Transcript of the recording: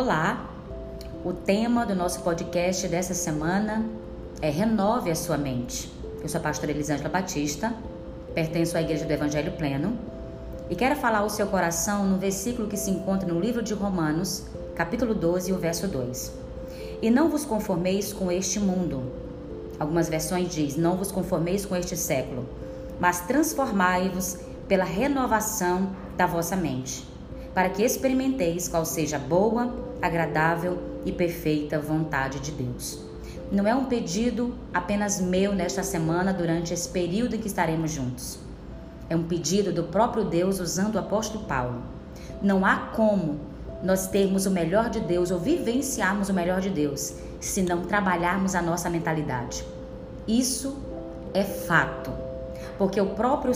Olá, o tema do nosso podcast dessa semana é Renove a Sua Mente. Eu sou a pastora Elisângela Batista, pertenço à Igreja do Evangelho Pleno e quero falar ao seu coração no versículo que se encontra no livro de Romanos, capítulo 12, o verso 2. E não vos conformeis com este mundo. Algumas versões diz: não vos conformeis com este século, mas transformai-vos pela renovação da vossa mente para que experimenteis qual seja a boa, agradável e perfeita vontade de Deus. Não é um pedido apenas meu nesta semana durante esse período em que estaremos juntos. É um pedido do próprio Deus usando o apóstolo Paulo. Não há como nós termos o melhor de Deus ou vivenciarmos o melhor de Deus se não trabalharmos a nossa mentalidade. Isso é fato, porque o próprio